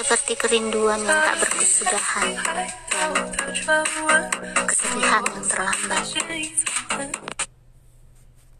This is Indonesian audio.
seperti kerinduan yang tak berkesudahan dan kesedihan yang terlambat.